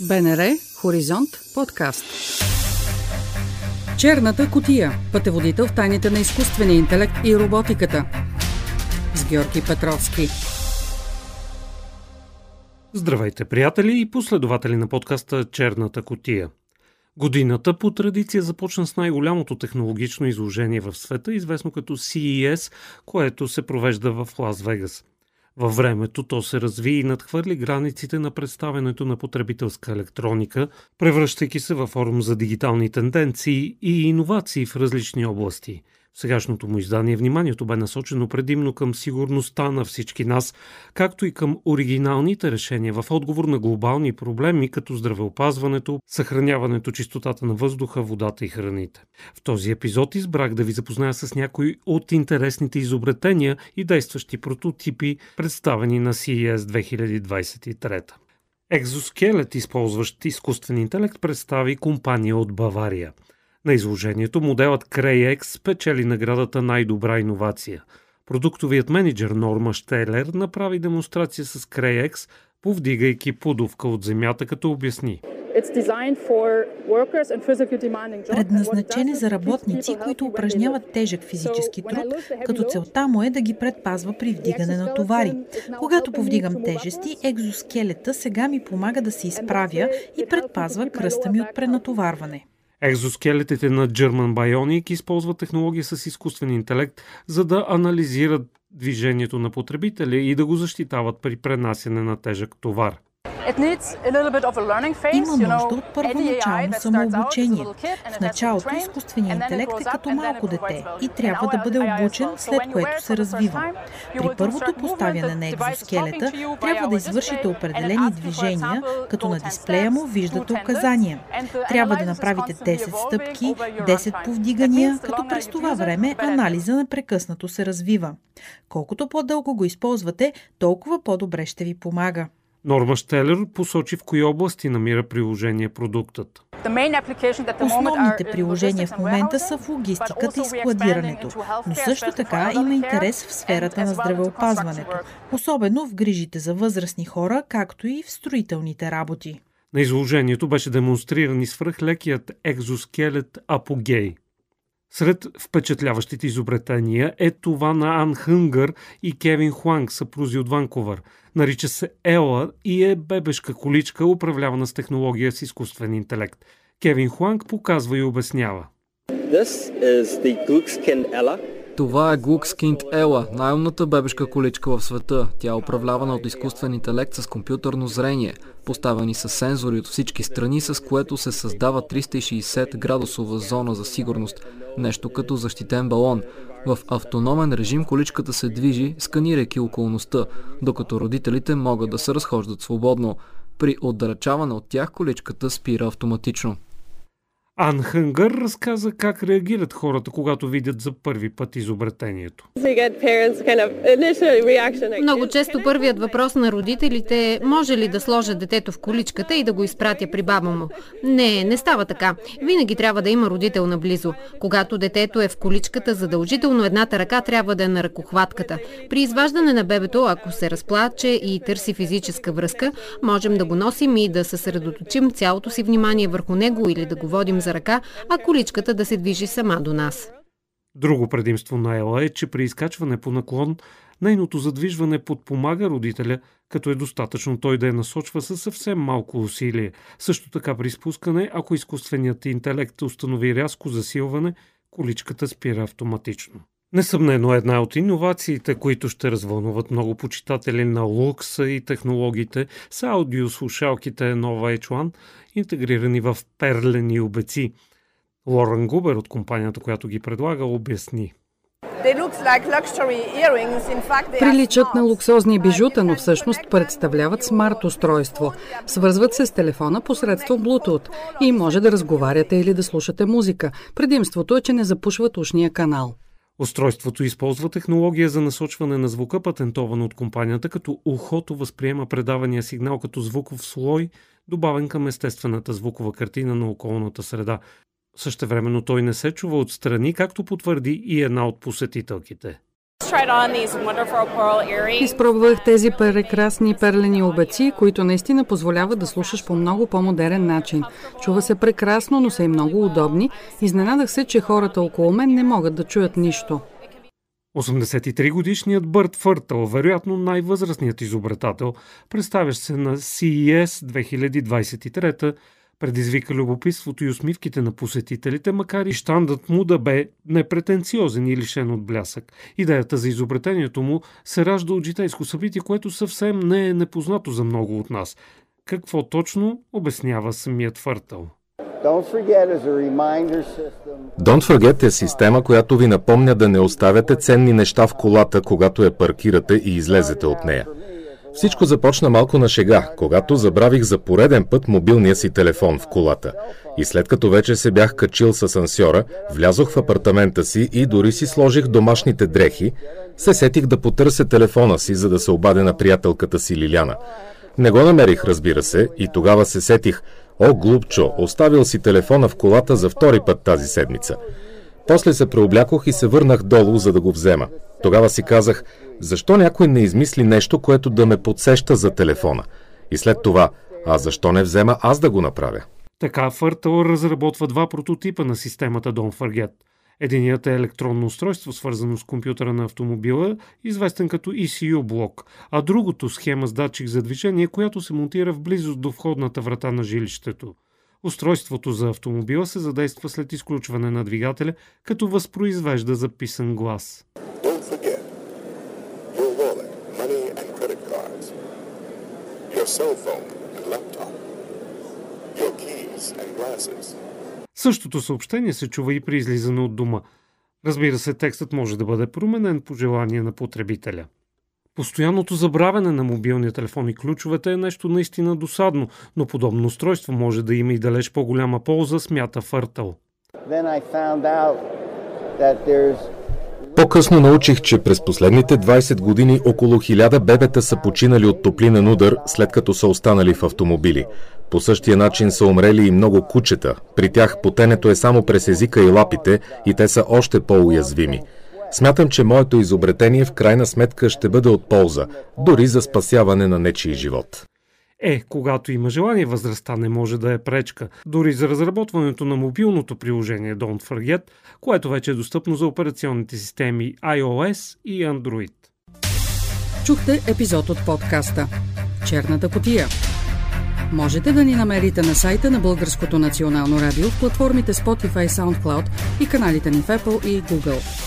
БНР Хоризонт подкаст. Черната котия. Пътеводител в тайните на изкуствения интелект и роботиката. С Георги Петровски. Здравейте, приятели и последователи на подкаста Черната котия. Годината по традиция започна с най-голямото технологично изложение в света, известно като CES, което се провежда в Лас Вегас – във времето то се разви и надхвърли границите на представянето на потребителска електроника, превръщайки се във форум за дигитални тенденции и иновации в различни области – сегашното му издание вниманието бе насочено предимно към сигурността на всички нас, както и към оригиналните решения в отговор на глобални проблеми, като здравеопазването, съхраняването чистотата на въздуха, водата и храните. В този епизод избрах да ви запозная с някои от интересните изобретения и действащи прототипи, представени на CES 2023. Екзоскелет, използващ изкуствен интелект, представи компания от Бавария – на изложението моделът CrayX спечели наградата най-добра иновация. Продуктовият менеджер Норма Штелер направи демонстрация с CrayX, повдигайки подувка от земята, като обясни. Предназначен е за работници, които упражняват тежък физически труд, като целта му е да ги предпазва при вдигане на товари. Когато повдигам тежести, екзоскелета сега ми помага да се изправя и предпазва кръста ми от пренатоварване. Екзоскелетите на German Bionic използват технология с изкуствен интелект, за да анализират движението на потребителя и да го защитават при пренасяне на тежък товар. Има нужда от първоначално самообучение. В началото изкуственият интелект е като малко дете и трябва да бъде обучен, след което се развива. При първото поставяне на екзоскелета трябва да извършите определени движения, като на дисплея му виждате указания. Трябва да направите 10 стъпки, 10 повдигания, като през това време анализа непрекъснато се развива. Колкото по-дълго го използвате, толкова по-добре ще ви помага. Норма Штелер посочи в кои области намира приложение продуктът. Основните приложения в момента са в логистиката и складирането, но също така има интерес в сферата на здравеопазването, особено в грижите за възрастни хора, както и в строителните работи. На изложението беше демонстриран и свръхлекият екзоскелет Апогей – сред впечатляващите изобретения е това на Ан Хънгър и Кевин Хуанг, съпрузи от Ванковър. Нарича се Ела и е бебешка количка, управлявана с технология с изкуствен интелект. Кевин Хуанг показва и обяснява. This is the Ella. Това е Глукскинт Ела, най-умната бебешка количка в света. Тя е управлявана от изкуствен интелект с компютърно зрение, поставени с сензори от всички страни, с което се създава 360 градусова зона за сигурност, нещо като защитен балон. В автономен режим количката се движи, сканирайки околността, докато родителите могат да се разхождат свободно. При отдалечаване от тях количката спира автоматично. Ан Хънгър разказа как реагират хората, когато видят за първи път изобретението. Много често първият въпрос на родителите е може ли да сложа детето в количката и да го изпратя при баба му. Не, не става така. Винаги трябва да има родител наблизо. Когато детето е в количката, задължително едната ръка трябва да е на ръкохватката. При изваждане на бебето, ако се разплаче и търси физическа връзка, можем да го носим и да съсредоточим цялото си внимание върху него или да го водим за ръка, а количката да се движи сама до нас. Друго предимство на Ела е, че при изкачване по наклон нейното задвижване подпомага родителя, като е достатъчно той да я насочва със съвсем малко усилие. Също така при спускане, ако изкуственият интелект установи рязко засилване, количката спира автоматично. Несъмнено една от иновациите, които ще развълнуват много почитатели на лукса и технологиите, са аудиослушалките Nova H1, интегрирани в перлени обеци. Лорен Губер от компанията, която ги предлага, обясни. Приличат на луксозни бижута, но всъщност представляват смарт устройство. Свързват се с телефона посредством Bluetooth и може да разговаряте или да слушате музика. Предимството е, че не запушват ушния канал. Устройството използва технология за насочване на звука, патентована от компанията, като ухото възприема предавания сигнал като звуков слой, добавен към естествената звукова картина на околната среда. Същевременно той не се чува отстрани, както потвърди и една от посетителките. Изпробвах тези прекрасни перлени обеци, които наистина позволяват да слушаш по много по-модерен начин. Чува се прекрасно, но са и много удобни. Изненадах се, че хората около мен не могат да чуят нищо. 83-годишният Бърт Фъртъл, вероятно най-възрастният изобретател, представящ се на CES 2023, предизвика любопитството и усмивките на посетителите, макар и щандът му да бе непретенциозен и лишен от блясък. Идеята за изобретението му се ражда от житейско събитие, което съвсем не е непознато за много от нас. Какво точно обяснява самият Фъртъл? Don't Forget е система, която ви напомня да не оставяте ценни неща в колата, когато я паркирате и излезете от нея. Всичко започна малко на шега, когато забравих за пореден път мобилния си телефон в колата. И след като вече се бях качил с ансьора, влязох в апартамента си и дори си сложих домашните дрехи, се сетих да потърся телефона си, за да се обадя на приятелката си Лиляна. Не го намерих, разбира се, и тогава се сетих, о, глупчо, оставил си телефона в колата за втори път тази седмица. После се преоблякох и се върнах долу, за да го взема. Тогава си казах, защо някой не измисли нещо, което да ме подсеща за телефона? И след това, а защо не взема аз да го направя? Така Фъртъл разработва два прототипа на системата Don't Forget. Единият е електронно устройство, свързано с компютъра на автомобила, известен като ECU блок, а другото схема с датчик за движение, която се монтира в близост до входната врата на жилището. Устройството за автомобила се задейства след изключване на двигателя, като възпроизвежда записан глас. Същото съобщение се чува и при излизане от дома. Разбира се, текстът може да бъде променен по желание на потребителя. Постоянното забравяне на мобилния телефон и ключовете е нещо наистина досадно, но подобно устройство може да има и далеч по-голяма полза, смята Фъртъл. По-късно научих, че през последните 20 години около 1000 бебета са починали от топлинен удар, след като са останали в автомобили. По същия начин са умрели и много кучета. При тях потенето е само през езика и лапите и те са още по-уязвими. Смятам, че моето изобретение в крайна сметка ще бъде от полза, дори за спасяване на нечий живот. Е, когато има желание, възрастта не може да е пречка. Дори за разработването на мобилното приложение Don't Forget, което вече е достъпно за операционните системи iOS и Android. Чухте епизод от подкаста Черната котия. Можете да ни намерите на сайта на Българското национално радио в платформите Spotify, SoundCloud и каналите ни в Apple и Google.